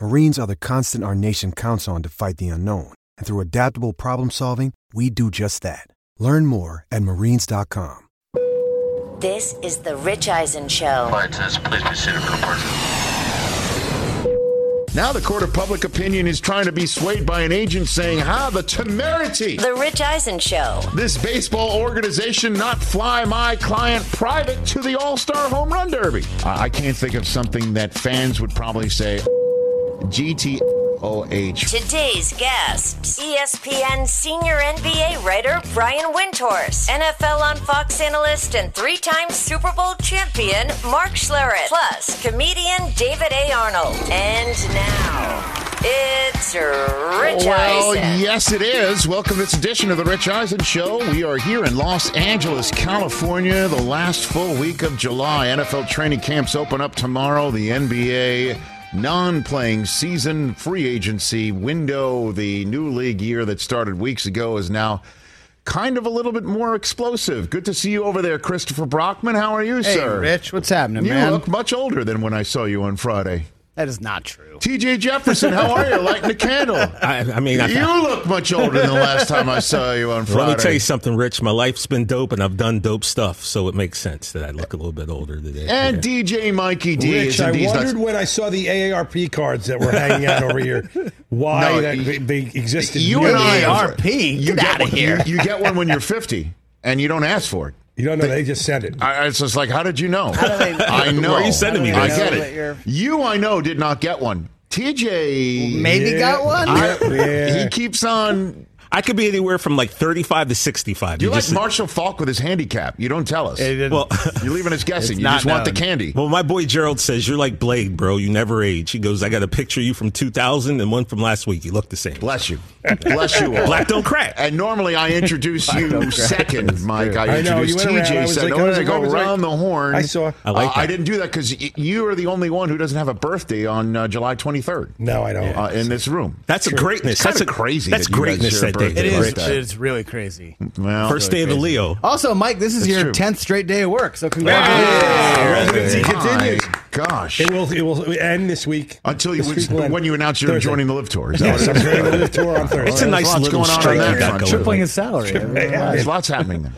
Marines are the constant our nation counts on to fight the unknown. And through adaptable problem solving, we do just that. Learn more at marines.com. This is the Rich Eisen Show. Flight please be seated for departure. Now the court of public opinion is trying to be swayed by an agent saying, "Ha, the temerity." The Rich Eisen Show. This baseball organization not fly my client private to the All-Star Home Run Derby. I I can't think of something that fans would probably say. GTOH. Today's guests ESPN senior NBA writer Brian Windhorst, NFL on Fox analyst and three time Super Bowl champion Mark Schlereth, plus comedian David A. Arnold. And now, it's Rich Well, Eisen. yes, it is. Welcome to this edition of the Rich Eisen Show. We are here in Los Angeles, California, the last full week of July. NFL training camps open up tomorrow. The NBA non playing season free agency window, the new league year that started weeks ago, is now kind of a little bit more explosive. Good to see you over there, Christopher Brockman. How are you, Hey, sir? Rich, what's happening, You man? You look much older than when I saw you on Friday. That is not true. TJ Jefferson, how are you? Lighting the candle. I, I mean, I, You look much older than the last time I saw you on Friday. let me tell you something, Rich. My life's been dope, and I've done dope stuff, so it makes sense that I look a little bit older today. And Yeah. DJ Mikey D Rich, is I indeed wondered nuts. when I saw the AARP cards that were hanging out over here, why No, that you- they, they existed. You and I AARP? You Get get outta one- here. You, you get one when you're 50, and you don't ask for it. You don't know, they just sent it. I, it's just like, how did you know? do they- I know. Where are you sending me I get Know it. you're- I know, did not get one. TJ, Maybe got one? I- Yeah. he keeps on. I could be anywhere from like 35 to 65. You like just- Marshall Faulk with his handicap. You don't tell us. Well, You're leaving us guessing. You not just want the candy. well, my boy Gerald says you're like Blade, bro. You never age. He goes, I got a picture of you from 2000 and one from last week. You look the same. Bless you. Bless you all. Black don't crack. And normally I introduce you second, Mike. I I know, introduced you around. I Said, like- "Oh, I was to like- I go was like- around the horn." I saw. I like Uh, I didn't do that because you are the only one who doesn't have a birthday on uh, July 23rd No, I don't. uh, in this room. That's a greatness. It's That's a crazy That's that you guys greatness that day. Birthday It like is. that. It's really crazy. Well, First day of the Leo. Also, Mike, this is That's your true. tenth straight day of work, so Hey, congratulations. Residency my continues. Gosh. It will. It will end this week. Until you, This week will when you announce you're Thursday. joining the live tour. Is that Yes, what I'm it is? joining the live tour on Thursday. It's a nice lots little going on on streak that you got front. going. Tripling his salary. There's lots happening there.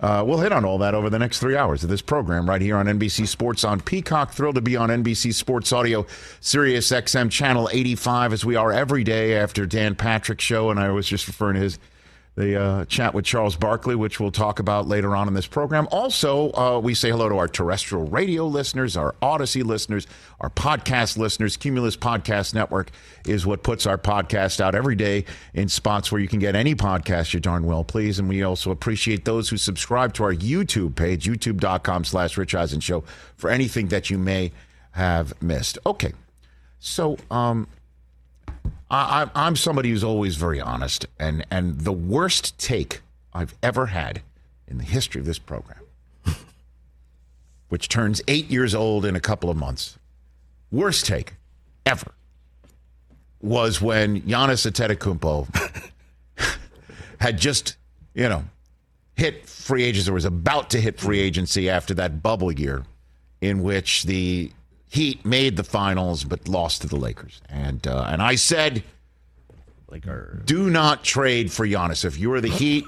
Uh, we'll hit on all that over the next three hours of this program right here on NBC Sports on Peacock. Thrilled to be on NBC Sports Audio, Sirius XM Channel 85, as we are every day after Dan Patrick's show. And I was just referring to his the uh, chat with Charles Barkley, which we'll talk about later on in this program. Also, uh, we say hello to our terrestrial radio listeners, our Audacy listeners, our podcast listeners. Cumulus Podcast Network is what puts our podcast out every day in spots where you can get any podcast you darn well please. And we also appreciate those who subscribe to our YouTube page, youtube.com slash Rich Eisen Show, for anything that you may have missed. Okay. So, um, I, I'm somebody who's always very honest, and and the worst take I've ever had in the history of this program, which turns eight years old in a couple of months, worst take ever, was when Giannis Antetokounmpo had just you know hit free agency or was about to hit free agency after that bubble year in which the Heat made the finals but lost to the Lakers. And uh, and I said, do not trade for Giannis. If you are the Heat,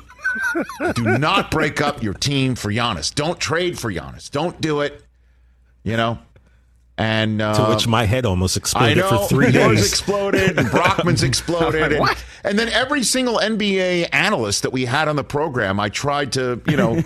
do not break up your team for Giannis. Don't trade for Giannis. Don't do it. You know. And uh, To which my head almost I exploded know for three days. exploded, and Brockman's exploded, and, and then every single NBA analyst that we had on the program, I tried to, you know,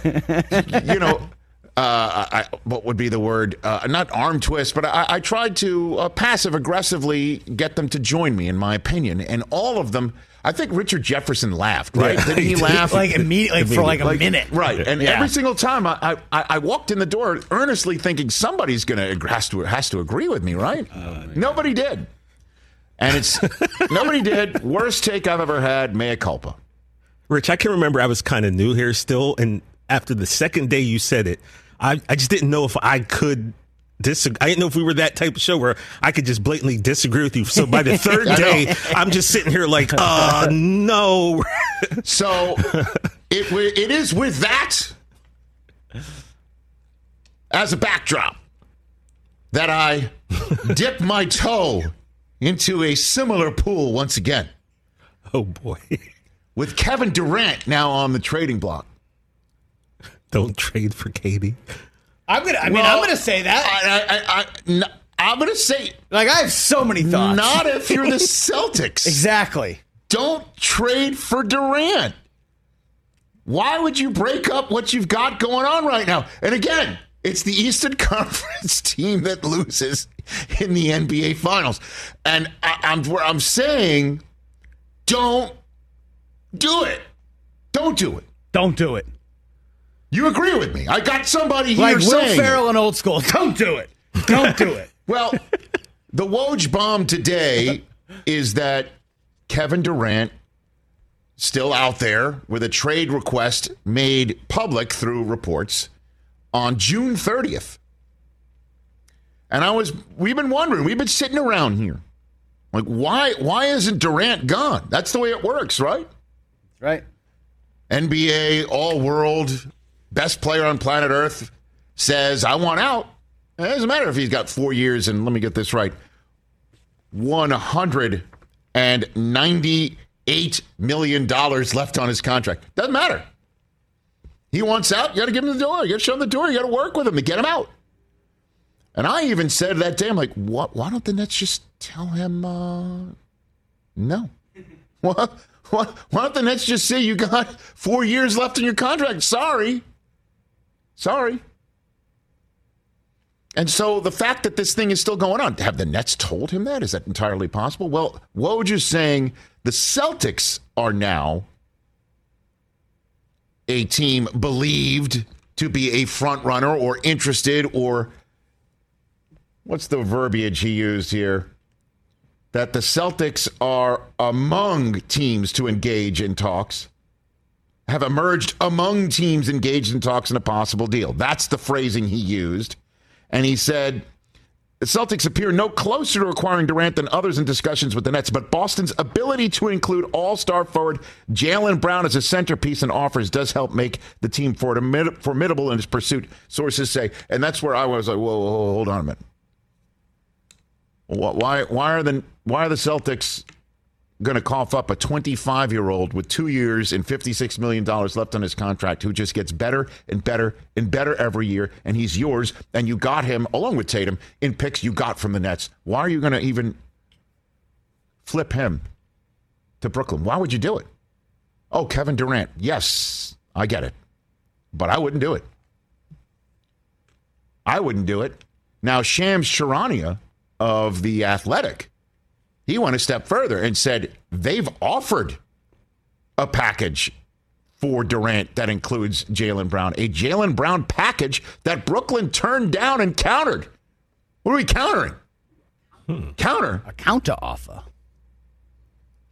you know, uh, I, what would be the word? Uh, not arm twist, but I, I tried to uh, passive aggressively get them to join me, in my opinion, and all of them. I think Richard Jefferson laughed, right? Yeah, Didn't he he did. laugh? like immediately for like a Like, minute. right? And Yeah. every single time I, I, I walked in the door, earnestly thinking somebody's gonna has to has to agree with me, right? Nobody did, and it's nobody did. Worst take I've ever had. Mea culpa. Rich, I can remember I was kind of new here still, and after the second day you said it, I, I just didn't know if I could disagree. I didn't know if we were that type of show where I could just blatantly disagree with you. So by the third day, I'm just sitting here like, uh, no. So it it is with that as a backdrop that I dip my toe into a similar pool once again oh boy. with Kevin Durant now on the trading block. Don't trade for KD. I'm gonna. I mean, Well, I'm gonna say that. I, I, I, n- I'm going to say like I have so many thoughts. not if you're the Celtics. exactly. Don't trade for Durant. Why would you break up what you've got going on right now? And again, it's the Eastern Conference team that loses in the NBA Finals. And I, I'm where I'm saying, don't do it. Don't do it. Don't do it. You agree with me? I got somebody here Like Will saying. Ferrell and old school. Don't do it. Don't do it. Well, the Woj bomb today is that Kevin Durant still out there with a trade request made public through reports on June 30th. And I was we've been wondering, we've been sitting around here. Like why why isn't Durant gone? That's the way it works, right? Right. NBA all world best player on planet Earth says, I want out. It doesn't matter if he's got four years and let me get this right. $198 million left on his contract. Doesn't matter. He wants out. You got to give him the door. You got to show him the door. You got to work with him to get him out. And I even said that day, I'm like, what? Why don't the Nets just tell him uh, no? What? What? Why don't the Nets just say you got four years left in your contract? Sorry. Sorry. And so the fact that this thing is still going on, have the Nets told him that? Is that entirely possible? Well, Woj is saying the Celtics are now a team believed to be a front runner or interested or what's the verbiage he used here? That the Celtics are among teams to engage in talks, have emerged among teams engaged in talks in a possible deal. That's the phrasing he used. And he said, the Celtics appear no closer to acquiring Durant than others in discussions with the Nets, but Boston's ability to include all star forward Jaylen Brown as a centerpiece in offers does help make the team formidable in its pursuit, sources say. And that's where I was like, whoa, whoa, whoa hold on a minute. Why, why, are the, why are the Celtics going to cough up a 25 year old with two years and $56 million left on his contract who just gets better and better and better every year, and he's yours, and you got him, along with Tatum, in picks you got from the Nets? Why are you going to even flip him to Brooklyn? Why would you do it? Oh, Kevin Durant. Yes, I get it. But I wouldn't do it. I wouldn't do it. Now, Shams Charania of The Athletic he went a step further and said they've offered a package for Durant that includes Jaylen Brown, a Jaylen Brown package that Brooklyn turned down and countered. What are we countering? Hmm. Counter. A counter offer.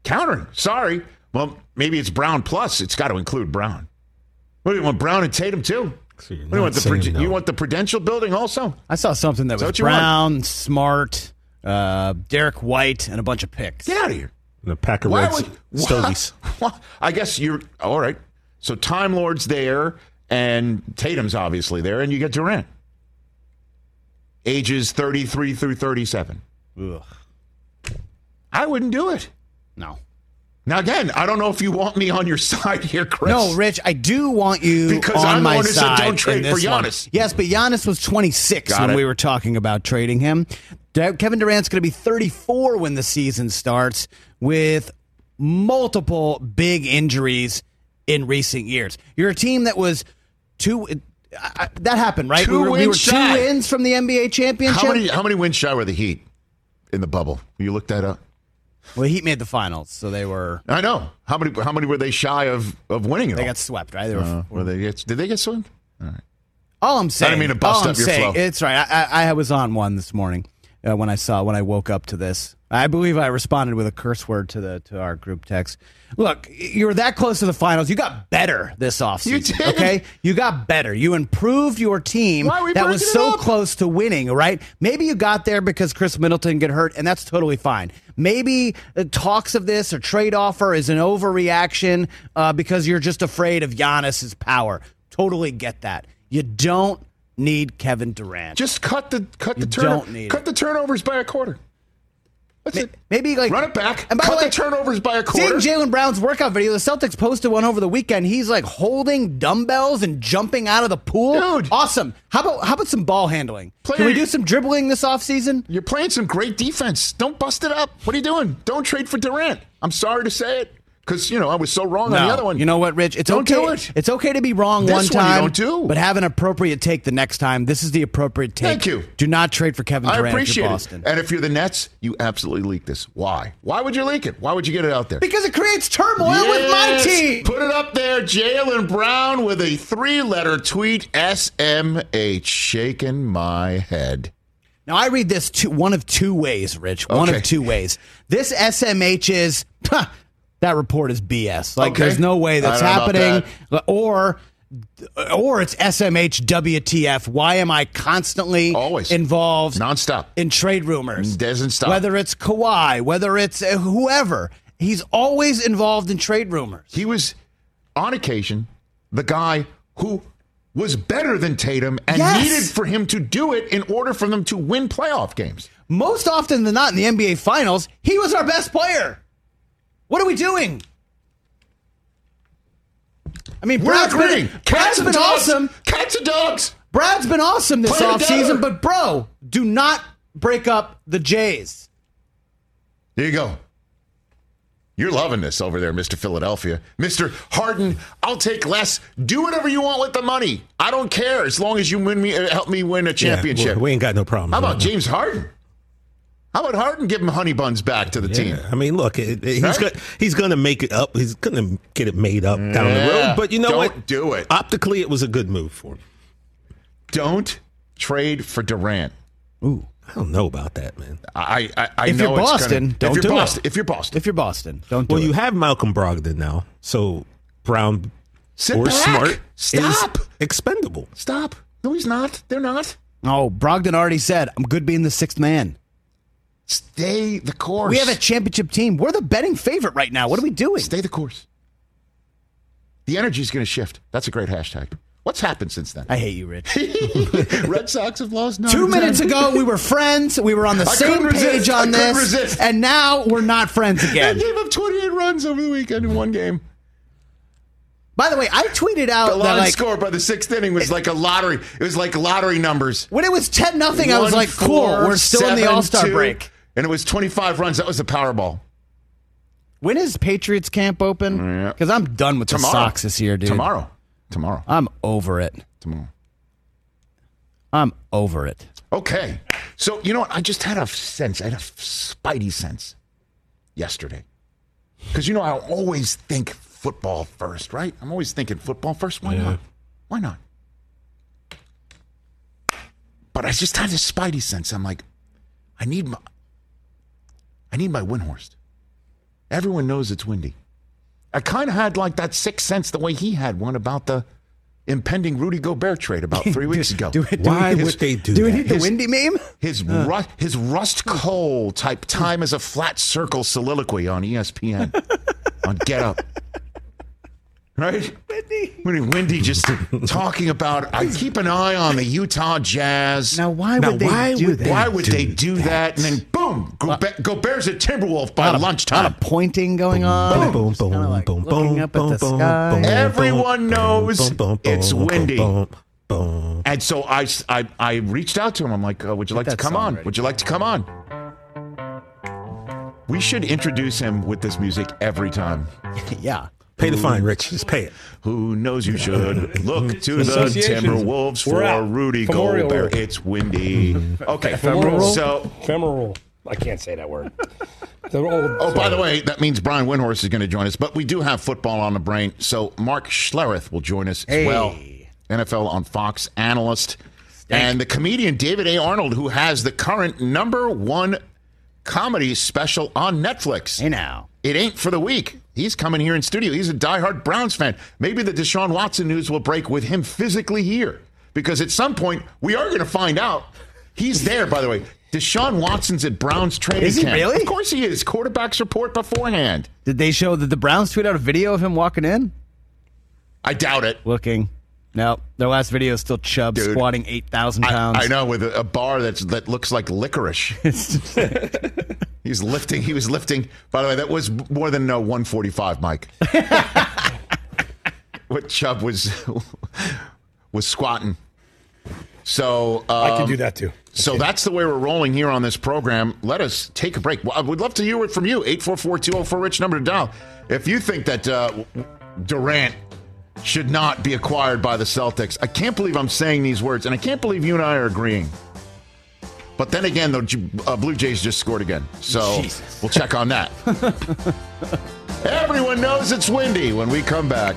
Countering. Sorry. Well, maybe it's Brown plus. It's got to include Brown. What do you want, Brown and Tatum too? So you're What do you want? The no. you want the Prudential Building also? I saw something that was you want? Brown, Smart, uh, Derrick White, and a bunch of picks. Get out of here. The Packer Why Reds would Stogies. why- why- I guess you're all right. So Time Lord's there, and Tatum's obviously there, and you get Durant. Ages 33 through 37. Ugh. I wouldn't do it. No. Now again, I don't know if you want me on your side here, Chris. No, Rich, I do want you Because on I'm the my one who said side. don't trade in this for one. Giannis. Yes, but Giannis was 26 Got when it. we were talking about trading him. Kevin Durant's going to be 34 when the season starts with multiple big injuries in recent years. You're a team that was two. I- I- that happened, right? Two we were, we were wins two wins from the NBA championship. How many how many wins shy were the Heat in the bubble? You looked that up. Well, Heat made the finals, so they were I know how many how many were they shy of of winning it? they all? got swept, right? They were. Uh, were they get, did they get swept? All I'm saying. I didn't mean to bust all I'm up your saying, flow. It's right. I, I, I was on one this morning uh, when I saw when I woke up to this. I believe I responded with a curse word to the to our group text. Look, you were that close to the finals. You got better this offseason. You did. Okay, you got better. You improved your team Why are we that was so close to winning. Right? Maybe you got there because Khris Middleton get hurt, and that's totally fine. Maybe talks of this or trade offer is an overreaction uh, because you're just afraid of Giannis's power. Totally get that. You don't need Kevin Durant. Just cut the cut You the turn, cut it. the turnovers by a quarter. That's Ma- it. Maybe like Run it back. And by cut the way, the turnovers by a quarter. Seeing Jaylen Brown's workout video, the Celtics posted one over the weekend. He's like holding dumbbells and jumping out of the pool. Dude. awesome. How about how about some ball handling? Play- Can we do some dribbling this offseason? You're playing some great defense. Don't bust it up. What are you doing? Don't trade for Durant. I'm sorry to say it because you know I was so wrong on the other one. You know what, Rich? It's Don't okay. do it. It's okay to be wrong This one one time, don't do. but have an appropriate take the next time. This is the appropriate take. Thank you. Do not trade for Kevin I Durant appreciate for it. Boston. And if you're the Nets, you absolutely leak this. Why? Why would you leak it? Why would you get it out there? Because it creates turmoil with my team. Put it up there, Jaylen Brown with a three-letter tweet. SMH shaking my head. Now I read this two, one of two ways, Rich. One Okay. of two ways. This SMH is huh, that report is BS. Like Okay. there's no way that's I don't know happening. about Or or it's SMH WTF. Why am I constantly Always. involved Nonstop. in trade rumors? Doesn't stop. Whether it's Kawhi, whether it's uh, whoever, he's always involved in trade rumors. He was, on occasion, the guy who was better than Tatum and Yes. needed for him to do it in order for them to win playoff games. Most often than not in the NBA Finals, he was our best player. What are we doing? I mean, We're Brad's agreeing. been, Cats and been dogs. awesome. Cats and dogs. Brad's been awesome this Play offseason, but bro, do not break up the Jays. There you go. You're loving this over there, Mr. Philadelphia. Mr. Harden, I'll take less. Do whatever you want with the money. I don't care as long as you win me, uh, help me win a championship. we, we ain't got no problem. How about James Harden? How about Harden give him honey buns back to the team? I mean, look, it, it- he's Right? got, he's going to make it up. He's going to get it made up down the road. But you know what? Don't what? do it. Optically, it was a good move for him. Don't trade for Durant. Ooh. I don't know about that, man. I, I, I If know you're it's Boston, gonna, don't if you're do it. Boston, If you're Boston, If you're Boston, don't do Well, it. you have Malcolm Brogdon now, so Brown Sit or back. Smart Stop. is expendable. Stop. No, he's not. They're not. oh, Brogdon already said, I'm good being the sixth man. Stay the course. We have a championship team. We're the betting favorite right now. What are we doing? Stay the course. The energy is going to shift. That's a great hashtag. What's happened since then? I hate you, Rich. Red Sox have lost. Two to 10. minutes ago, we were friends. We were on the I same page resist. I on this. resist. And now we're not friends They again. gave up 28 runs over the weekend in one game. By the way, I tweeted The out that line like score by the sixth inning was like a lottery. It was like lottery numbers. when it was ten nothing, I was like, cool. four, We're still in the All Star break. And it was 25 runs. That was the Powerball. When is Patriots camp open? Because I'm done with Tomorrow. the Sox this year, dude. Tomorrow. Tomorrow. I'm over it. Tomorrow. I'm over it. Okay. So, you know what? I just had a sense, I had a spidey sense yesterday. Because, you know, I always think football first, right? I'm always thinking football first. Why not? Why not? But I just had this spidey sense. I'm like, I need my, I need my Windhorst. Everyone knows it's windy. I kind of had like that sixth sense the way he had one about the impending Rudy Gobert trade about three weeks ago. Do it. Why do we, would they do Do we that? need the windy meme? His uh. ru- his Rust Cohle type time as a flat circle soliloquy on ESPN on Get Up. Right? Wendy. Wendy just talking about, I keep an eye on the Utah Jazz. Now, why Now, would they why do would that? Why would they do that? And then, boom, go, go Bears at Timberwolf by A lot lunchtime. of pointing going on. Boom, Just boom, kinda like boom, boom, up at the boom, sky. boom, Everyone knows boom, boom, it's boom, windy. boom, boom. And so I, I, I reached out to him. I'm like, uh, would you like to come on? ready. Would you like to come on? We should introduce him with this music every time. Yeah. Pay the fine, Rich. Just pay it. Who knows you should look to the Timberwolves We're for out. Rudy Femoral Gobert. rule. It's windy. Okay, Femoral so Femoral. I can't say that word. The old, Oh, by the way, that means Brian Windhorst is going to join us, but we do have football on the brain. So Mark Schlereth will join us as well. NFL on Fox analyst. And the comedian David A. Arnold, who has the current number one comedy special on Netflix. Hey now. It ain't for the week. He's coming here in studio. He's a diehard Browns fan. Maybe the Deshaun Watson news will break with him physically here. Because at some point, we are going to find out. He's there, by the way. Deshaun Watson's at Browns training Is he camp. really? Of course he is. Quarterbacks report beforehand. Did they show that the Browns tweet out a video of him walking in? I doubt it. Looking. No, their last video is still Chubb Dude. squatting 8,000 pounds. I know with a, a bar that's that looks like licorice. He's lifting. He was lifting. By the way, that was more than uh, 145, Mike. what Chubb was was squatting. So I can do that too. So that's the way we're rolling here on this program. Let us take a break. Well, I would love to hear it from you. 844-204 rich number to dial. If you think that uh, Durant should not be acquired by the Celtics, I can't believe I'm saying these words, and I can't believe you and I are agreeing. But then again, the uh, Blue Jays just scored again, so Jesus. we'll check on that. Everyone knows it's windy when we come back.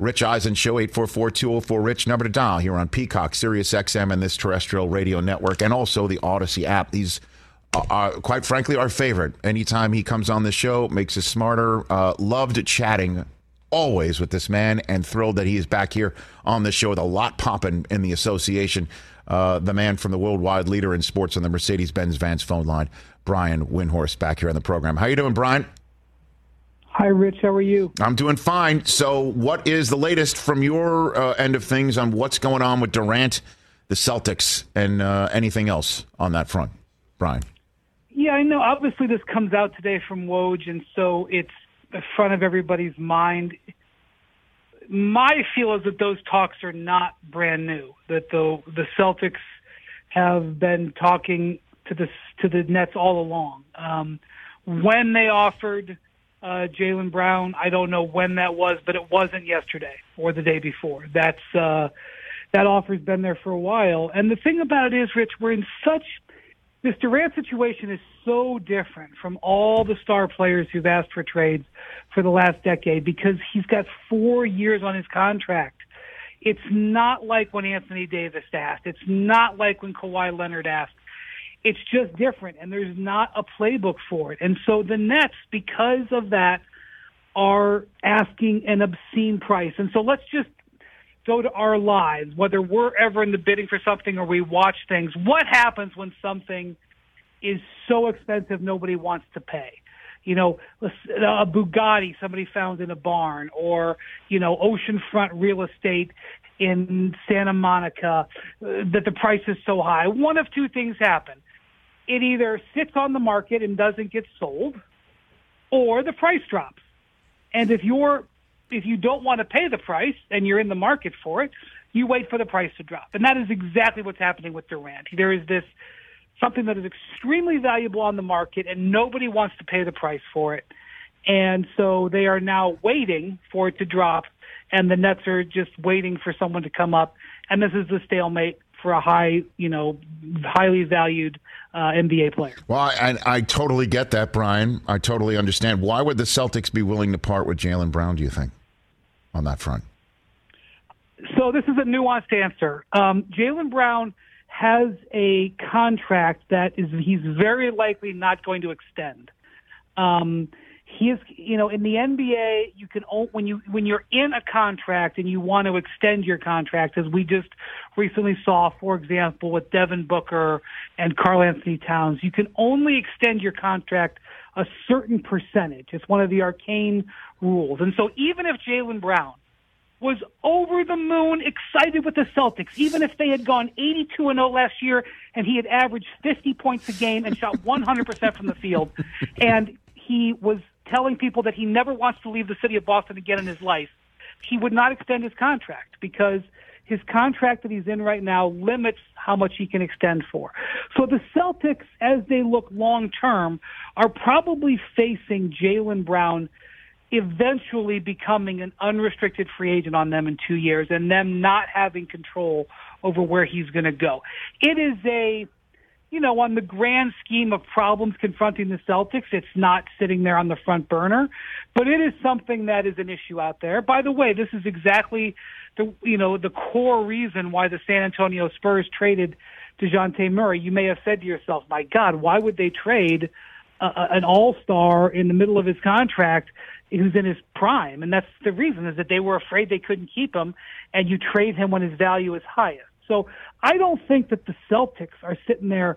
Rich Eisen Show, 844-204-RICH, number to dial here on Peacock, Sirius XM, and this terrestrial radio network, and also the Audacy app. These are, are, quite frankly, our favorite. Anytime he comes on the show, makes us smarter. Uh, loved chatting always with this man, and thrilled that he is back here on the show with a lot popping in the association. Uh, the man from the worldwide leader in sports on the Mercedes-Benz Vans phone line, Brian Windhorst, back here on the program. How you doing, Brian? Hi, Rich. How are you? I'm doing fine. So, what is the latest from your uh, end of things on what's going on with Durant, the Celtics, and uh, anything else on that front, Brian? Yeah, I know. Obviously, this comes out today from Woj, and so it's in front of everybody's mind. My feel is that those talks are not brand new. That the the Celtics have been talking to the to the Nets all along. Um, when they offered uh, Jaylen Brown. I don't know when that was, but it wasn't yesterday or the day before. That's uh, that offer's been there for a while. And the thing about it is, Rich, we're in such this Durant situation is so different from all the star players who've asked for trades for the last decade because he's got four years on his contract. It's not like when Anthony Davis asked. It's not like when Kawhi Leonard asked. It's just different, and there's not a playbook for it. And so the Nets, because of that, are asking an obscene price. And so let's just go to our lives, whether we're ever in the bidding for something or we watch things. What happens when something is so expensive nobody wants to pay? You know, a Bugatti somebody found in a barn, or you know, oceanfront real estate in Santa Monica uh, that the price is so high. One of two things happen: it either sits on the market and doesn't get sold, or the price drops. And if you're if you don't want to pay the price and you're in the market for it, you wait for the price to drop. And that is exactly what's happening with Durant. There is this something that is extremely valuable on the market and nobody wants to pay the price for it. And so they are now waiting for it to drop and the Nets are just waiting for someone to come up. And this is the stalemate for a high, you know, highly valued uh, NBA player. Well, I, I totally get that, Brian. I totally understand. Why would the Celtics be willing to part with Jaylen Brown? Do you think on that front? So this is a nuanced answer. Um, Jaylen Brown has a contract that is he's very likely not going to extend. Um, he is, you know, in the NBA, you can when you when you're in a contract and you want to extend your contract, as we just recently saw, for example, with Devin Booker and Karl-Anthony Towns, you can only extend your contract a certain percentage. It's one of the arcane rules, and so even if Jaylen Brown was over the moon excited with the Celtics, even if they had gone 82 and 0 last year and he had averaged 50 points a game and shot 100% from the field, and he was telling people that he never wants to leave the city of Boston again in his life, he would not extend his contract because his contract that he's in right now limits how much he can extend for. So the Celtics, as they look long term, are probably facing Jaylen Brown eventually becoming an unrestricted free agent on them in two years and them not having control over where he's going to go. It is a you know, on the grand scheme of problems confronting the Celtics, it's not sitting there on the front burner, but it is something that is an issue out there. By the way, this is exactly the, you know, the core reason why the San Antonio Spurs traded Dejounte Murray. You may have said to yourself, my God, why would they trade uh, an all-star in the middle of his contract who's in his prime? And that's the reason is that they were afraid they couldn't keep him and you trade him when his value is highest. So I don't think that the Celtics are sitting there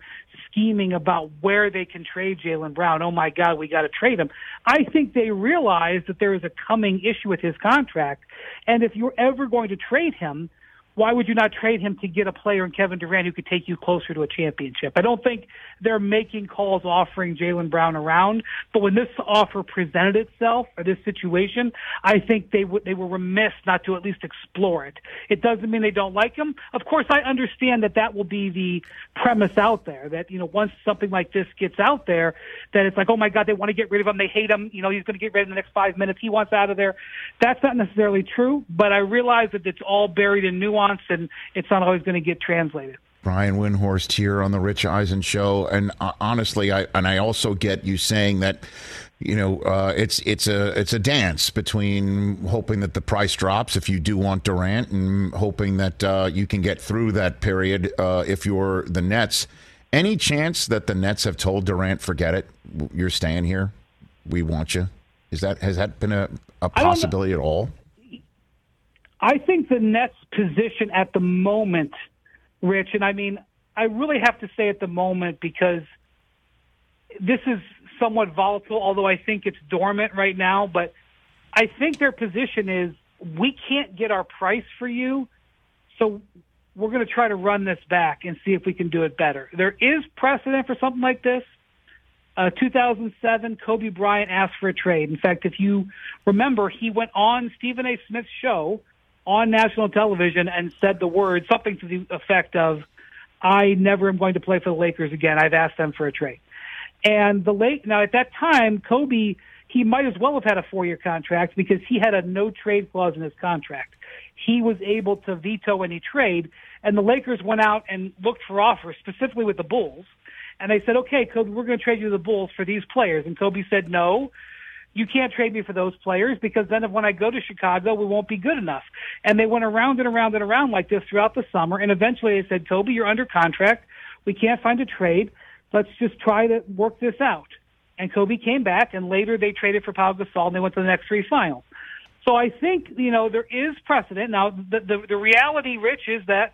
scheming about where they can trade Jaylen Brown. Oh my God, we got to trade him. I think they realize that there is a coming issue with his contract. And if you're ever going to trade him, why would you not trade him to get a player in Kevin Durant who could take you closer to a championship? I don't think they're making calls offering Jaylen Brown around, but when this offer presented itself or this situation, I think they would they were remiss not to at least explore it. It doesn't mean they don't like him. Of course, I understand that that will be the premise out there that you know once something like this gets out there, that it's like oh my god they want to get rid of him, they hate him, you know he's going to get rid in the next five minutes, he wants out of there. That's not necessarily true, but I realize that it's all buried in nuance and it's not always going to get translated. Brian Windhorst here on the Rich Eisen show, and uh, honestly, I and I also get you saying that you know uh, it's it's a it's a dance between hoping that the price drops if you do want Durant, and hoping that uh, you can get through that period uh, if you're the Nets. Any chance that the Nets have told Durant, "Forget it, you're staying here. We want you." Is that has that been a, a possibility at all? I think the Nets' position at the moment, Rich, and I mean, I really have to say at the moment because this is somewhat volatile, although I think it's dormant right now. But I think their position is we can't get our price for you, so we're going to try to run this back and see if we can do it better. There is precedent for something like this. Uh, 2007, Kobe Bryant asked for a trade. In fact, if you remember, he went on Stephen A. Smith's show on national television and said the words, something to the effect of, I never am going to play for the Lakers again. I've asked them for a trade. And the late now at that time, Kobe he might as well have had a four year contract because he had a no trade clause in his contract. He was able to veto any trade, and the Lakers went out and looked for offers, specifically with the Bulls. And they said, okay, Kobe, we're going to trade you the Bulls for these players. And Kobe said, no, you can't trade me for those players because then if when I go to Chicago, we won't be good enough. And they went around and around and around like this throughout the summer. And eventually they said, Kobe, you're under contract. We can't find a trade. Let's just try to work this out. And Kobe came back and later they traded for Pau Gasol and they went to the next three finals. So I think, you know, there is precedent. Now, the, the, the reality, Rich, is that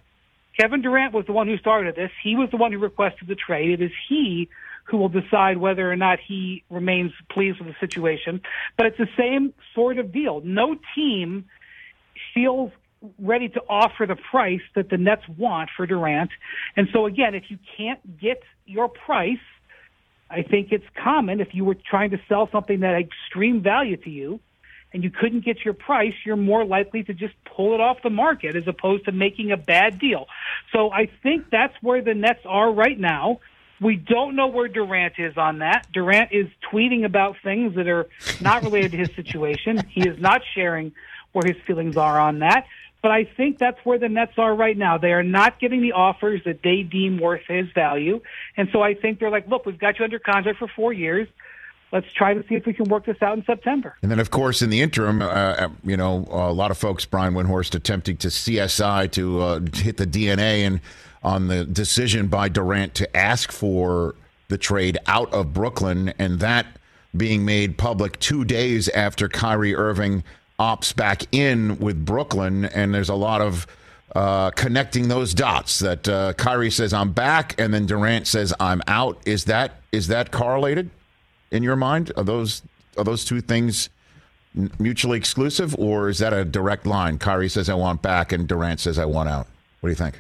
Kevin Durant was the one who started this. He was the one who requested the trade. It is he who will decide whether or not he remains pleased with the situation. But it's the same sort of deal. No team feels ready to offer the price that the Nets want for Durant. And so again, if you can't get your price, I think it's common if you were trying to sell something that had extreme value to you and you couldn't get your price, you're more likely to just pull it off the market as opposed to making a bad deal. So I think that's where the Nets are right now. We don't know where Durant is on that. Durant is tweeting about things that are not related to his situation. He is not sharing where his feelings are on that. But I think that's where the Nets are right now. They are not getting the offers that they deem worth his value. And so I think they're like, look, we've got you under contract for four years let's try to see if we can work this out in September. And then, of course, in the interim, uh, uh you know, a lot of folks, Brian Windhorst, attempting to CSI to uh, hit the DNA and on the decision by Durant to ask for the trade out of Brooklyn, and that being made public two days after Kyrie Irving opts back in with Brooklyn, and there's a lot of uh, connecting those dots that uh, Kyrie says I'm back, and then Durant says I'm out. Is that is that correlated in your mind? Are those are those two things mutually exclusive, or is that a direct line? Kyrie says I want back, and Durant says I want out. What do you think?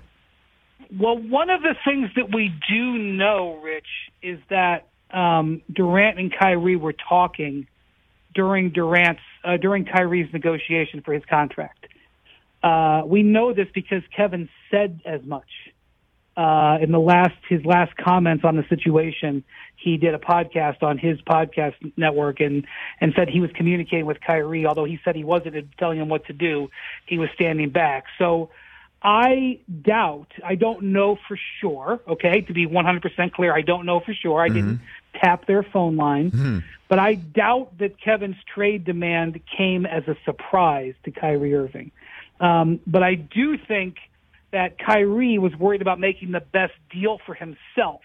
Well, one of the things that we do know, Rich, is that um, Durant and Kyrie were talking during Durant's uh, during Kyrie's negotiation for his contract. Uh, we know this because Kevin said as much uh, in the last his last comments on the situation. He did a podcast on his podcast network and and said he was communicating with Kyrie, although he said he wasn't telling him what to do. He was standing back. So. I doubt, I don't know for sure, okay, to be 100% clear, I don't know for sure. I mm-hmm. didn't tap their phone line. Mm-hmm. But I doubt that Kevin's trade demand came as a surprise to Kyrie Irving. Um, but I do think that Kyrie was worried about making the best deal for himself.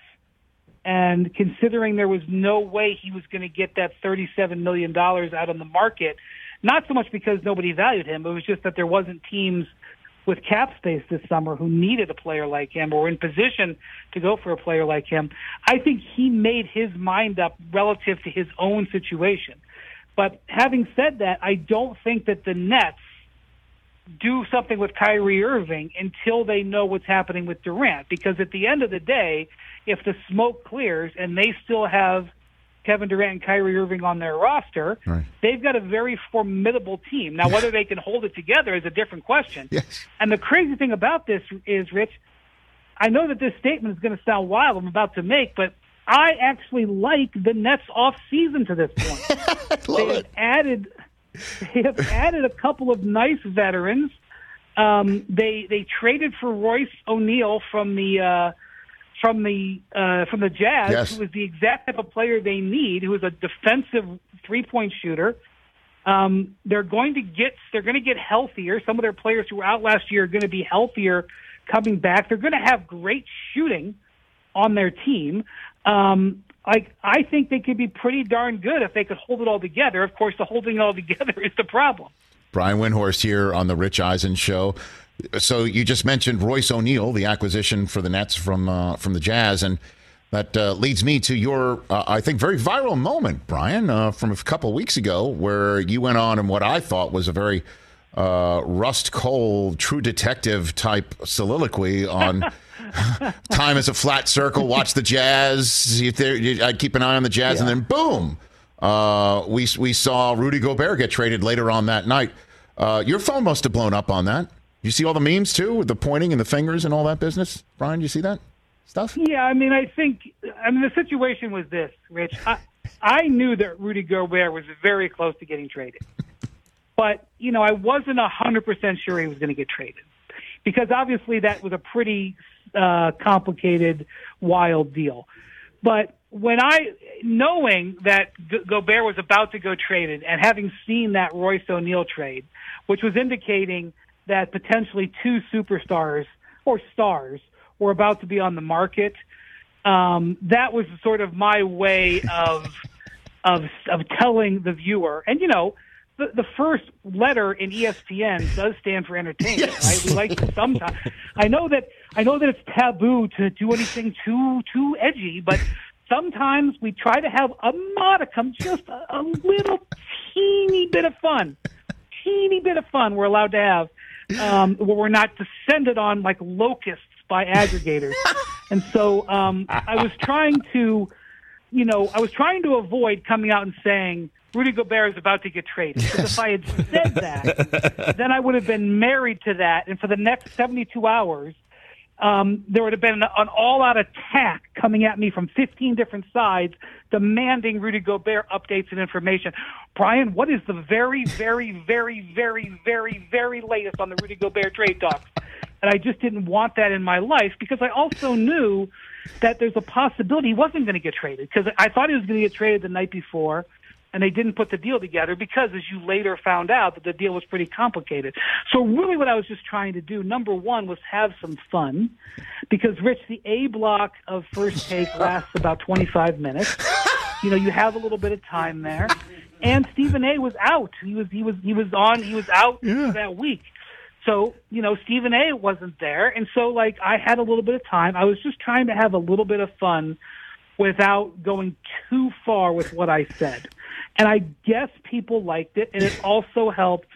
And considering there was no way he was going to get that $37 million out on the market, not so much because nobody valued him, it was just that there wasn't teams with cap space this summer who needed a player like him or in position to go for a player like him. I think he made his mind up relative to his own situation. But having said that, I don't think that the Nets do something with Kyrie Irving until they know what's happening with Durant. Because at the end of the day, if the smoke clears and they still have Kevin Durant and Kyrie Irving on their roster, right. they've got a very formidable team. Now, whether they can hold it together is a different question. Yes. And the crazy thing about this is, Rich, I know that this statement is going to sound wild, I'm about to make, but I actually like the Nets off season to this point. they have added they have added a couple of nice veterans. Um, they they traded for Royce O'Neale from the uh, from the uh, from the Jazz, yes. who was the exact type of player they need, who is a defensive three point shooter. Um, they're going to get they're going to get healthier. Some of their players who were out last year are going to be healthier coming back. They're going to have great shooting on their team. Um, like I think they could be pretty darn good if they could hold it all together. Of course, the holding it all together is the problem. Brian Windhorst here on the Rich Eisen show. So you just mentioned Royce O'Neale, the acquisition for the Nets from uh, from the Jazz, and that uh, leads me to your, uh, I think, very viral moment, Brian, uh, from a couple weeks ago, where you went on and what I thought was a very uh, Rust Cohle, True Detective type soliloquy on. time is a flat circle. Watch the Jazz. I'd keep an eye on the Jazz, yeah. and then boom, uh, we we saw Rudy Gobert get traded later on that night. Uh, your phone must have blown up on that. You see all the memes too, with the pointing and the fingers and all that business. Brian, you see that stuff? Yeah, I mean, I think I mean the situation was this, Rich. I, I knew that Rudy Gobert was very close to getting traded, but you know I wasn't a hundred percent sure he was going to get traded because obviously that was a pretty uh, complicated, wild deal. But when I, knowing that G- Gobert was about to go traded and having seen that Royce O'Neale trade, which was indicating that potentially two superstars or stars were about to be on the market, um, that was sort of my way of of of telling the viewer. And you know, the, the first letter in ESPN does stand for entertainment, right? We like to sometimes. I know that I know that it's taboo to do anything too too edgy, but sometimes we try to have a modicum, just a, a little teeny bit of fun, teeny bit of fun. We're allowed to have um, where we're not descended on like locusts by aggregators. and so um, I was trying to, you know, I was trying to avoid coming out and saying Rudy Gobert is about to get traded. Because if I had said that, then I would have been married to that. And for the next 72 hours, um, there would have been an, an all-out attack coming at me from 15 different sides, demanding Rudy Gobert updates and information. Brian, what is the very, very, very, very, very, very latest on the Rudy Gobert trade talks? And I just didn't want that in my life because I also knew that there's a possibility he wasn't going to get traded because I thought he was going to get traded the night before and they didn't put the deal together because, as you later found out, that the deal was pretty complicated. So, really, what I was just trying to do, number one, was have some fun, because Rich, the A block of first take lasts about 25 minutes. You know, you have a little bit of time there, and Stephen A. was out. He was he was he was on. He was out for that week. So, you know, Stephen A wasn't there. And so, like, I had a little bit of time. I was just trying to have a little bit of fun without going too far with what I said. And I guess people liked it. And it also helped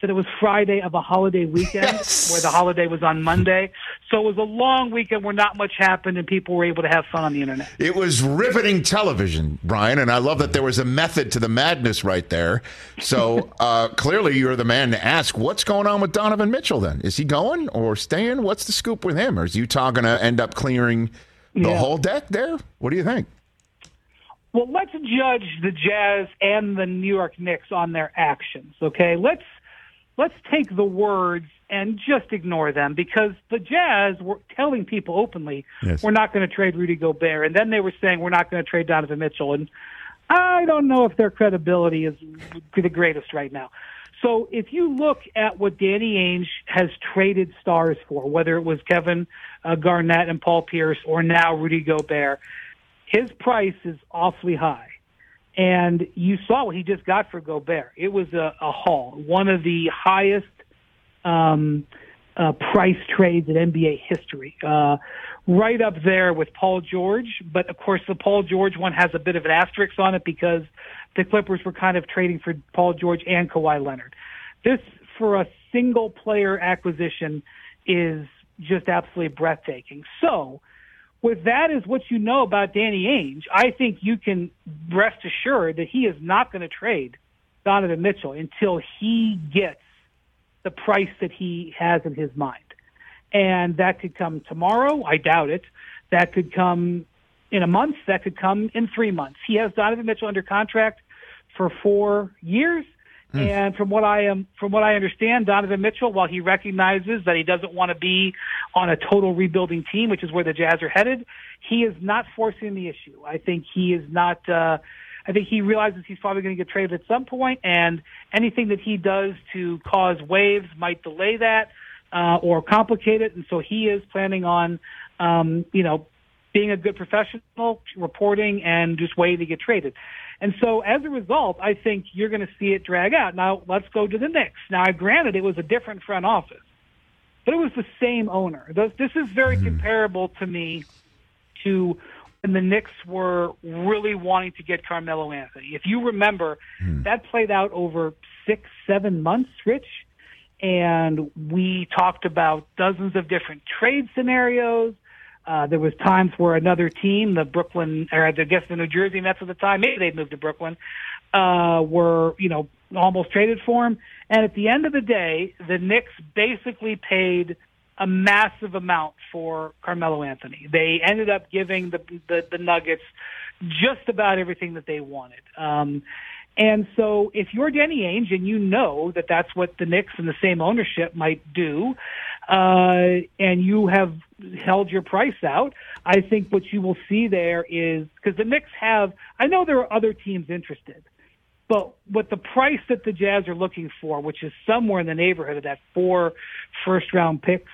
that it was Friday of a holiday weekend where the holiday was on Monday. So it was a long weekend where not much happened and people were able to have fun on the internet. It was riveting television, Brian, and I love that there was a method to the madness right there. So uh, clearly, you're the man to ask. What's going on with Donovan Mitchell? Then is he going or staying? What's the scoop with him? Or is Utah going to end up clearing the Yeah. whole deck there? What do you think? Well, let's judge the Jazz and the New York Knicks on their actions, okay? Let's let's take the words and just ignore them because the Jazz were telling people openly Yes. we're not going to trade Rudy Gobert, and then they were saying we're not going to trade Donovan Mitchell, and I don't know if their credibility is the greatest right now. So if you look at what Danny Ainge has traded stars for, whether it was Kevin uh, Garnett and Paul Pierce or now Rudy Gobert, his price is awfully high. And you saw what he just got for Gobert. It was a, a haul, one of the highest um, uh, price trades in NBA history. Uh, right up there with Paul George, but of course the Paul George one has a bit of an asterisk on it because the Clippers were kind of trading for Paul George and Kawhi Leonard. This, for a single player acquisition, is just absolutely breathtaking. So, with that is what you know about Danny Ainge, I think you can rest assured that he is not going to trade Donovan Mitchell until he gets the price that he has in his mind. And that could come tomorrow. I doubt it. That could come in a month. That could come in three months. He has Donovan Mitchell under contract for four years. And from what I am, from what I understand, Donovan Mitchell, while he recognizes that he doesn't want to be on a total rebuilding team, which is where the Jazz are headed, he is not forcing the issue. I think he is not. Uh, I think he realizes he's probably going to get traded at some point, and anything that he does to cause waves might delay that uh, or complicate it. And so he is planning on, um, you know, being a good professional, reporting, and just waiting to get traded. And so as a result, I think you're going to see it drag out. Now let's go to the Knicks. Now, granted, it was a different front office, but it was the same owner. This this is very mm-hmm. comparable to me to when the Knicks were really wanting to get Carmelo Anthony. If you remember, mm. that played out over six, seven months, Rich. And we talked about dozens of different trade scenarios. Uh, there was times where another team, the Brooklyn, or I guess the New Jersey Nets at the time, maybe they'd moved to Brooklyn, uh, were, you know, almost traded for him. And at the end of the day, the Knicks basically paid a massive amount for Carmelo Anthony. They ended up giving the the, the Nuggets just about everything that they wanted. Um, and so if you're Danny Ainge and you know that that's what the Knicks and the same ownership might do, uh, and you have held your price out, I think what you will see there is because the Knicks have, I know there are other teams interested, but with the price that the Jazz are looking for, which is somewhere in the neighborhood of that four first round picks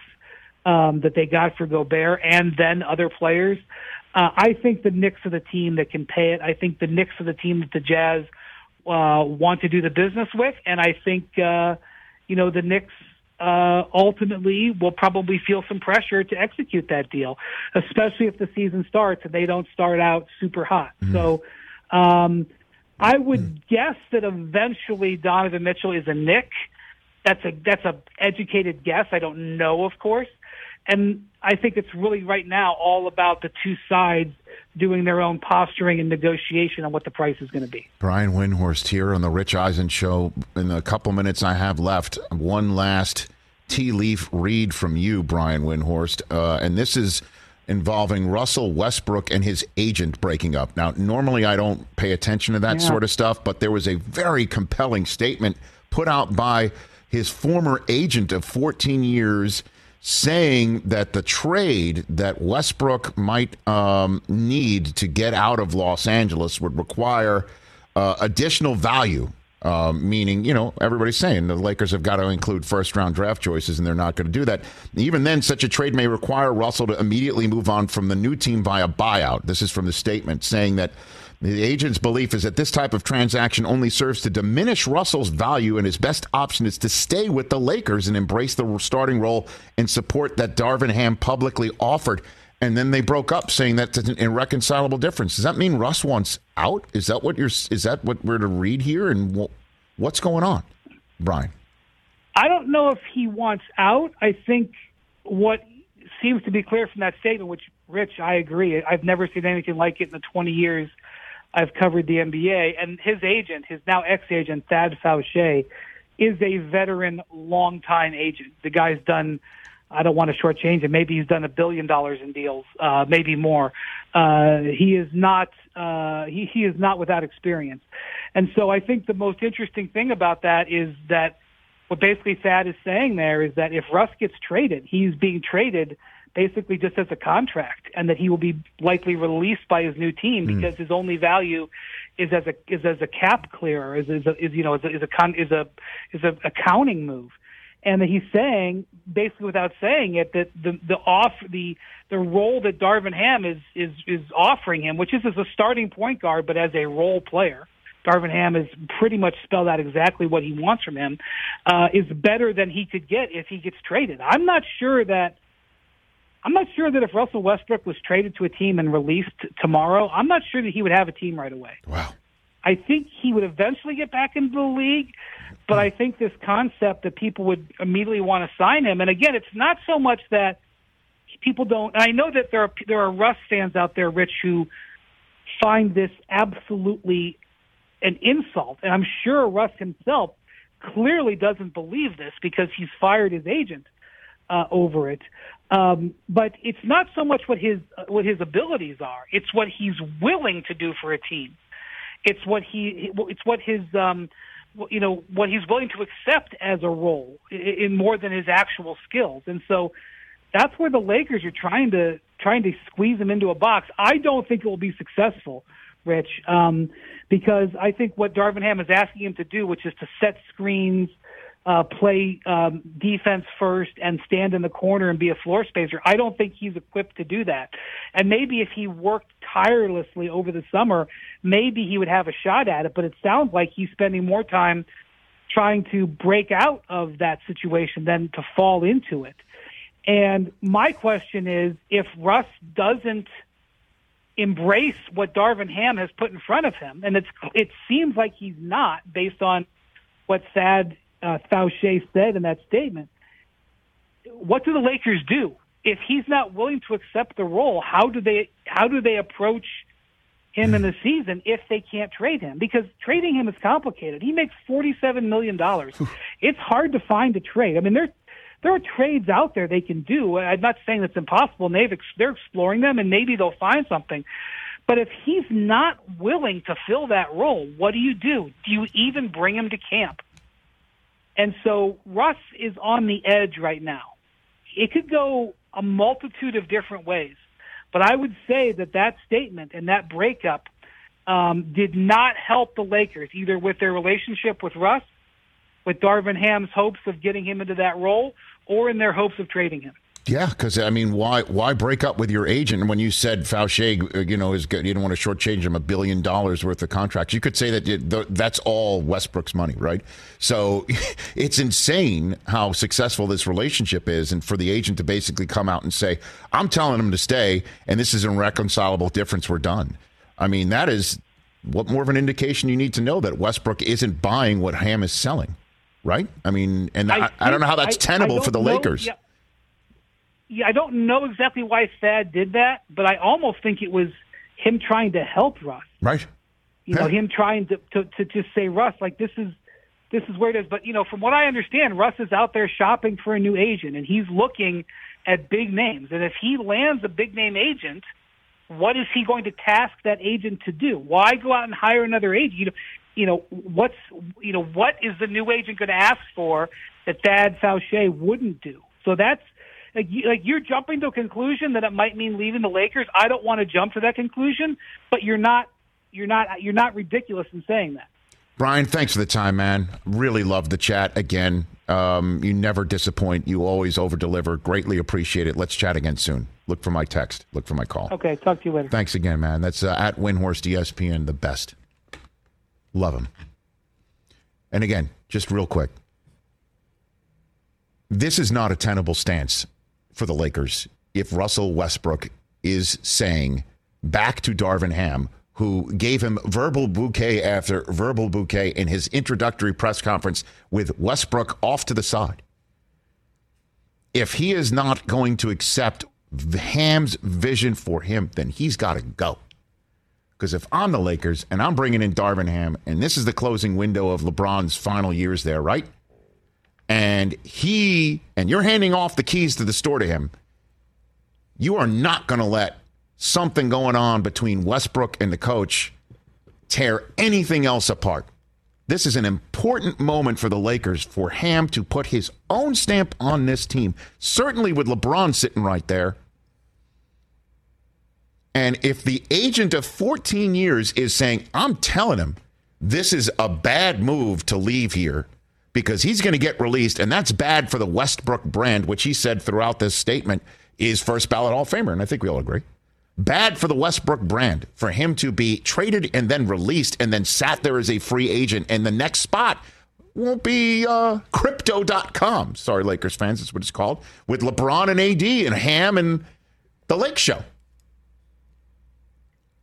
um, that they got for Gobert and then other players, uh, I think the Knicks are the team that can pay it. I think the Knicks are the team that the Jazz uh, want to do the business with, and I think uh, you know the Knicks uh, ultimately will probably feel some pressure to execute that deal, especially if the season starts and they don't start out super hot. Mm-hmm. So. Um, I would mm. guess that eventually Donovan Mitchell is a Knick. That's a that's a educated guess. I don't know, of course. And I think it's really right now all about the two sides doing their own posturing and negotiation on what the price is going to be. Brian Windhorst here on the Rich Eisen Show. In the couple minutes I have left, one last tea leaf read from you, Brian Windhorst. Uh, and this is involving Russell Westbrook and his agent breaking up. Now, normally I don't pay attention to that yeah. sort of stuff, but there was a very compelling statement put out by his former agent of 14 years saying that the trade that Westbrook might um, need to get out of Los Angeles would require uh, additional value. Uh, meaning, you know, everybody's saying the Lakers have got to include first round draft choices, and they're not going to do that. Even then, such a trade may require Russell to immediately move on from the new team via buyout. This is from the statement saying that the agent's belief is that this type of transaction only serves to diminish Russell's value, and his best option is to stay with the Lakers and embrace the starting role and support that Darvin Ham publicly offered. And then they broke up, saying that's an irreconcilable difference. Does that mean Russ wants out? Is that what you're? Is that what we're to read here? And what's going on, Brian? I don't know if he wants out. I think what seems to be clear from that statement, which Rich, I agree. I've never seen anything like it in the 20 years I've covered the NBA, and his agent, his now ex-agent Thad Foucher, is a veteran, long-time agent. The guy's done. I don't want to shortchange him. Maybe he's done a billion dollars in deals, uh, maybe more. Uh, he is not. Uh, he he is not without experience, and so I think the most interesting thing about that is that what basically Thad is saying there is that if Russ gets traded, he's being traded basically just as a contract, and that he will be likely released by his new team mm. because his only value is as a is as a cap clearer, is is, a, is you know is a is a con, is a is a accounting move, and that he's saying basically without saying it that the the off the the role that Darvin Ham is is is offering him, which is as a starting point guard, but as a role player. Darvin Ham has pretty much spelled out exactly what he wants from him, uh, is better than he could get if he gets traded. I'm not sure that I'm not sure that if Russell Westbrook was traded to a team and released tomorrow, I'm not sure that he would have a team right away. Wow. I think he would eventually get back into the league, but I think this concept that people would immediately want to sign him, and again, it's not so much that people don't. I know that there are there are Russ fans out there, Rich, who find this absolutely an insult, and I'm sure Russ himself clearly doesn't believe this because he's fired his agent uh, over it. Um, but it's not so much what his what his abilities are; it's what he's willing to do for a team. It's what he it's what his um, you know what he's willing to accept as a role in more than his actual skills. And so that's where the Lakers are trying to trying to squeeze him into a box. I don't think it will be successful. Rich, um, because I think what Darvin Ham is asking him to do, which is to set screens, uh, play um, defense first and stand in the corner and be a floor spacer. I don't think he's equipped to do that. And maybe if he worked tirelessly over the summer, maybe he would have a shot at it. But it sounds like he's spending more time trying to break out of that situation than to fall into it. And my question is if Russ doesn't embrace what Darvin Ham has put in front of him, and it's it seems like he's not based on what Thad uh, Foucher said in that statement. What do the Lakers do if he's not willing to accept the role? How do they how do they approach him in the season if they can't trade him? Because trading him is complicated. He makes forty seven million dollars. it's hard to find a trade. I mean, there there are trades out there they can do. I'm not saying it's impossible, and they've they're exploring them, and maybe they'll find something. But if he's not willing to fill that role, what do you do? Do you even bring him to camp? And so Russ is on the edge right now. It could go a multitude of different ways. But I would say that that statement and that breakup um, did not help the Lakers, either with their relationship with Russ, with Darvin Ham's hopes of getting him into that role, or in their hopes of trading him. Yeah, because I mean, why why break up with your agent when you said Foucher, uh, you know, is good, you don't want to shortchange him a billion dollars worth of contracts? You could say that you, that's all Westbrook's money, right? So it's insane how successful this relationship is, and for the agent to basically come out and say, "I'm telling him to stay, and this is an irreconcilable difference. We're done." I mean, that is what more of an indication you need to know that Westbrook isn't buying what Ham is selling, right? I mean, and I, I, I don't know how that's tenable I for the know, Lakers. Yeah yeah, I don't know exactly why Thad did that, but I almost think it was him trying to help Russ. Right. You know, him trying to, to to just say, Russ, like this is this is where it is. But you know, from what I understand, Russ is out there shopping for a new agent, and he's looking at big names. And if he lands a big name agent, what is he going to task that agent to do? Why go out and hire another agent? You know, you know what's you know what is the new agent going to ask for that Thad Foucher wouldn't do? So that's like, you, like you're jumping to a conclusion that it might mean leaving the Lakers. I don't want to jump to that conclusion, but you're not you're not you're not ridiculous in saying that. Brian, thanks for the time, man. Really love the chat again. Um, you never disappoint. You always over deliver. Greatly appreciate it. Let's chat again soon. Look for my text. Look for my call. Okay, talk to you later. Thanks again, man. That's uh, at Windhorst ESPN, the best. Love him. And again, just real quick, this is not a tenable stance for the Lakers if Russell Westbrook is saying back to Darvin Ham, who gave him verbal bouquet after verbal bouquet in his introductory press conference with Westbrook off to the side. If he is not going to accept Ham's vision for him, then he's got to go. Because if I'm the Lakers and I'm bringing in Darvin Ham, and this is the closing window of LeBron's final years there, right? And he and you're handing off the keys to the store to him, you are not going to let something going on between Westbrook and the coach tear anything else apart. This is an important moment for the Lakers for Ham to put his own stamp on this team. Certainly with LeBron sitting right there. And if the agent of 14 years is saying, I'm telling him this is a bad move to leave here, because he's going to get released, and that's bad for the Westbrook brand, which he said throughout this statement is first ballot Hall of Famer, and I think we all agree. Bad for the Westbrook brand for him to be traded and then released and then sat there as a free agent, and the next spot won't be uh, crypto.com. Sorry, Lakers fans, that's what it's called, with LeBron and AD and Ham and the Lake Show.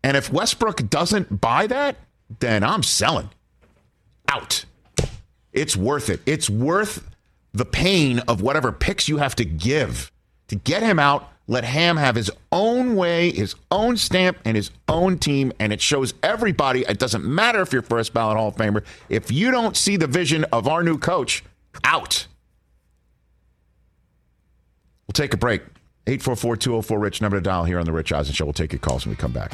And if Westbrook doesn't buy that, then I'm selling out. It's worth it. It's worth the pain of whatever picks you have to give to get him out. Let Ham have his own way, his own stamp, and his own team. And it shows everybody it doesn't matter if you're first ballot Hall of Famer. If you don't see the vision of our new coach, out. We'll take a break. 844 204 Rich, number to dial here on The Rich Eisen Show. We'll take your calls when we come back.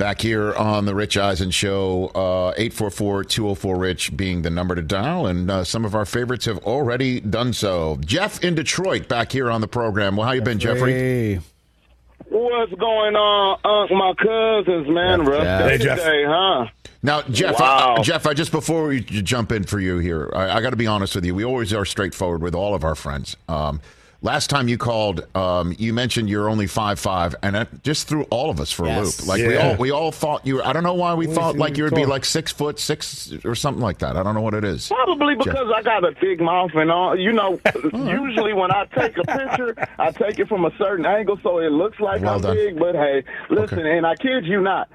Back here on the Rich Eisen Show, uh, 844 204 Rich being the number to dial, and uh, some of our favorites have already done so. Jeff in Detroit back here on the program. Well, how you been, Jeffrey? What's going on, Unc? My cousins, man. Rough Jeff. Hey, Jeff. today, huh? Now, Jeff, Wow. I, Jeff, I just before we jump in for you here, I, I got to be honest with you. We always are straightforward with all of our friends. Um, last time you called, um, you mentioned you're only five five, and it just threw all of us for Yes. a loop. Like we all we all thought you. I don't know why we What thought like you would be like six foot six or something like that. I don't know what it is. Probably Jeff. because I got a big mouth and all. You know, usually when I take a picture, I take it from a certain angle so it looks like Well I'm done. big. But hey, listen, and I kid you not,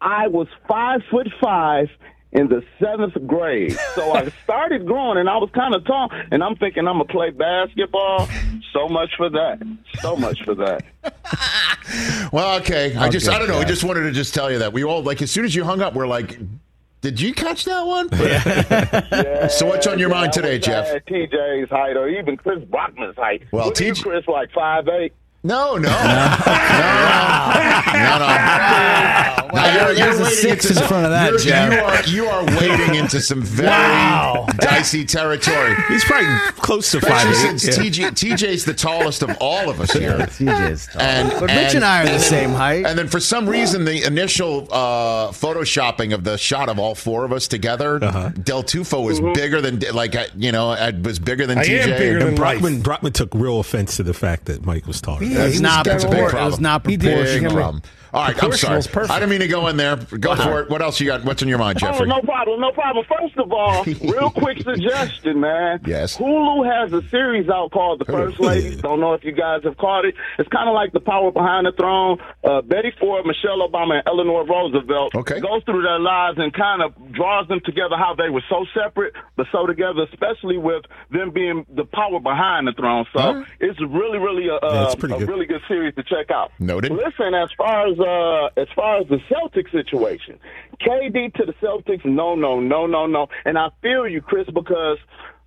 I was five foot five in the seventh grade. So I started growing and I was kind of tall. And I'm thinking I'm gonna play basketball. So much for that. So much for that. Well, okay. I just I don't know. I just wanted to just tell you that we all like as soon as you hung up, we're like, did you catch that one? so what's on your mind Yeah, I today, Jeff? TJ's height or even Chris Brockman's height. Well, What are you, TJ Chris like five eight. No, no, no, no, no. Now, you're, There's you're a six into in front of that, you're- Jeff. You are you are wading into some very Wow. dicey territory. He's probably close to Especially five. since TJ, TJ's the tallest of all of us here. TJ's tall. And, But Rich and I are the then- same height. And then for some reason, the initial uh, photoshopping of the shot of all four of us together, Del Tufo was bigger than like you know was bigger than I TJ. am bigger than Brockman, Brockman took real offense to the fact that Mike was taller. Yeah, it's not That's a big propor- it problem. was not Big proportional. problem. All right, I'm sorry. Proportional's perfect. I didn't mean to go in there. Go for it. What else you got? What's in your mind, Oh, no problem, no problem. First of all, real quick suggestion, man. Yes. Hulu has a series out called The First Lady. Don't know if you guys have caught it. It's kind of like The Power Behind the Throne. Uh, Betty Ford, Michelle Obama, and Eleanor Roosevelt okay. goes through their lives and kind of draws them together how they were so separate but so together, especially with them being the power behind the throne. So it's really, really a, a, pretty a really good series to check out. Noted. Listen, as far as uh, as far as the Celtics situation, KD to the Celtics, no, no, no, no, no. And I feel you, Chris, because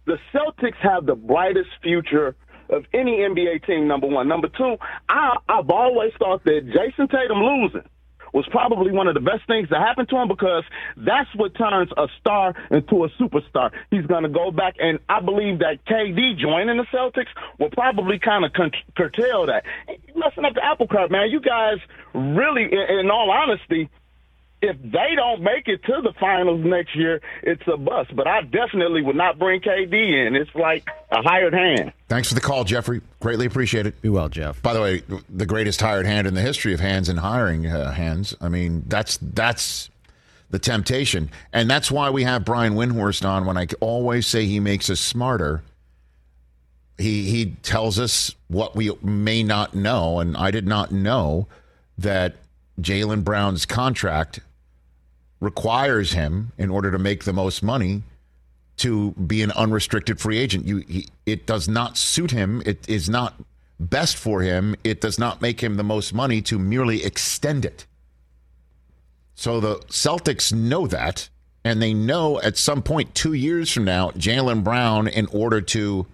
the Celtics have the brightest future of any NBA team. Number one, number two, I, I've always thought that Jayson Tatum losing was probably one of the best things that happened to him because that's what turns a star into a superstar. He's going to go back, and I believe that KD joining the Celtics will probably kind of curtail that. Messing up the apple cart, man. You guys really, in, in all honesty, if they don't make it to the finals next year, it's a bust. But I definitely would not bring KD in. It's like a hired hand. Thanks for the call, Jeffrey. Greatly appreciate it. Be well, Jeff. By the way, the greatest hired hand in the history of hands and hiring uh, hands. I mean, that's that's the temptation, and that's why we have Brian Windhorst on. When I always say he makes us smarter, he he tells us what we may not know, and I did not know that Jaylen Brown's contract requires him, in order to make the most money, to be an unrestricted free agent. You, he, it does not suit him. It is not best for him. It does not make him the most money to merely extend it. So the Celtics know that, and they know at some point, two years from now, Jaylen Brown, in order to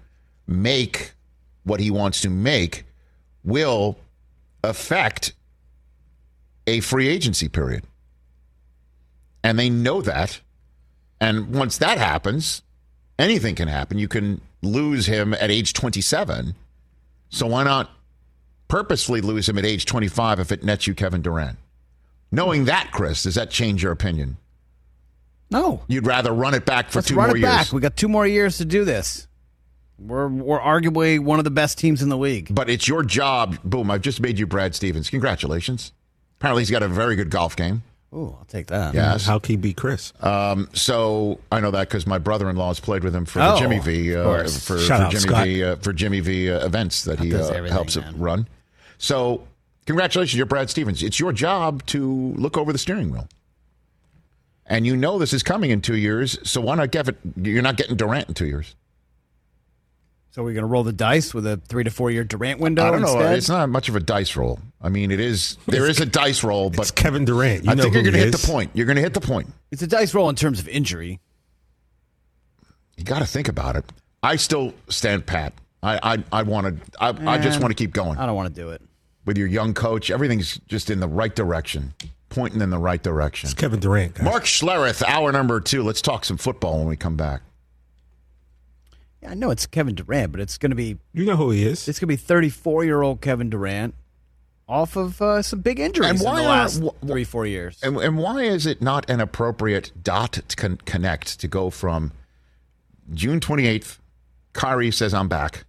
make what he wants to make, will affect a free agency period. And they know that. And once that happens, anything can happen. You can lose him at age 27. So why not purposefully lose him at age 25 if it nets you Kevin Durant? Knowing that, Chris, does that change your opinion? No. You'd rather run it back for Let's two run more it years. back. We got two more years to do this. We're we're arguably one of the best teams in the league. But it's your job. Boom, I've just made you Brad Stevens. Congratulations. Apparently, he's got a very good golf game. Oh, I'll take that. Yes. How can he beat Chris? Um, so I know that because my brother-in-law has played with him for Oh, the Jimmy V uh, for, for out, Jimmy V uh, for Jimmy V uh, events that he does uh, helps man. run. So congratulations, you're Brad Stevens. It's your job to look over the steering wheel, and you know this is coming in two years. So why not get it? You're not getting Durant in two years. So we're going to roll the dice with a three to four year Durant window I don't know. instead? It's not much of a dice roll. I mean, it is. There is a dice roll, but It's Kevin Durant. You I know think who you're going to hit the point. You're going to hit the point. It's a dice roll in terms of injury. You got to think about it. I still stand pat. I I, I want to. I, I just eh, want to keep going I don't want to do it. with your young coach. Everything's just in the right direction, pointing in the right direction. It's Kevin Durant. Guys. Mark Schlereth, hour number two. Let's talk some football when we come back. I know it's Kevin Durant, but it's going to be You know who he is. it's going to be 34 year old Kevin Durant, off of uh, some big injuries And in why the are- last wh- three, four years. And, and why is it not an appropriate dot to con- connect to go from June 28th, Kyrie says I'm back.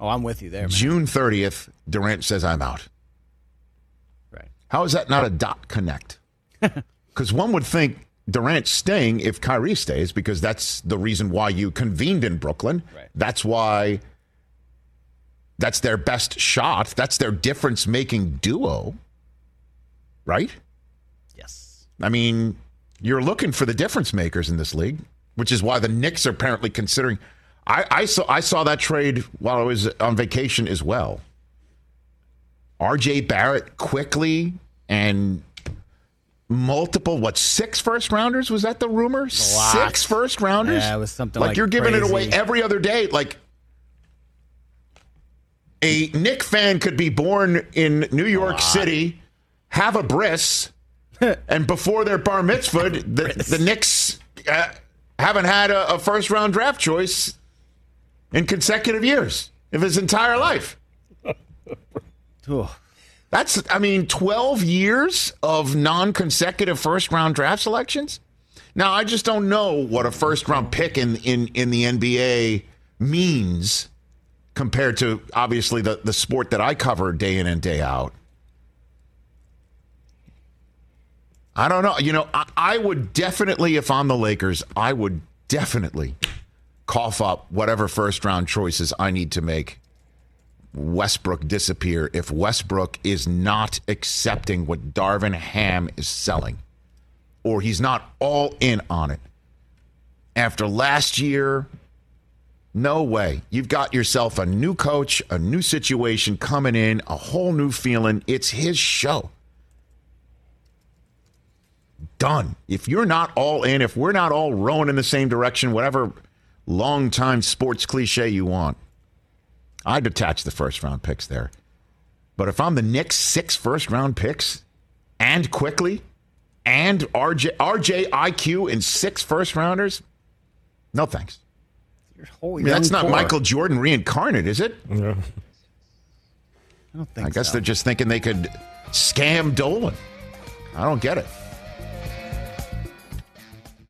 Oh, I'm with you there. Man. June 30th, Durant says I'm out. Right. How is that not a dot connect? Because one would think Durant's staying if Kyrie stays, because that's the reason why you convened in Brooklyn. Right. That's why that's their best shot. That's their difference making duo. Right? Yes. I mean, you're looking for the difference makers in this league, which is why the Knicks are apparently considering. I, I saw I saw that trade while I was on vacation as well. R.J. Barrett Quickley and multiple what six first rounders was that the rumor? Six first rounders. Yeah, it was something like, like you're giving it away every other day. Like a Knick fan could be born in New York City, have a bris, and before their bar mitzvah, the, the Knicks uh, haven't had a, a first round draft choice in consecutive years of his entire life. That's, I mean, 12 years of non consecutive first round draft selections. Now, I just don't know what a first round pick in, in, in the NBA means compared to obviously the, the sport that I cover day in and day out. I don't know. You know, I, I would definitely, if I'm the Lakers, I would definitely cough up whatever first round choices I need to make Westbrook disappear if Westbrook is not accepting what Darvin Ham is selling or he's not all in on it. After last year, no way. You've got yourself a new coach, a new situation coming in, a whole new feeling. It's his show. Done. If you're not all in, if we're not all rowing in the same direction, whatever long time sports cliche you want, I'd attach the first round picks there. But if I'm the Knicks, six first round picks and Quickley and RJ, RJ IQ in six first rounders, no thanks. I mean, that's not core. Michael Jordan reincarnate, is it? Yeah. I don't think I guess so. they're just thinking they could scam Dolan. I don't get it.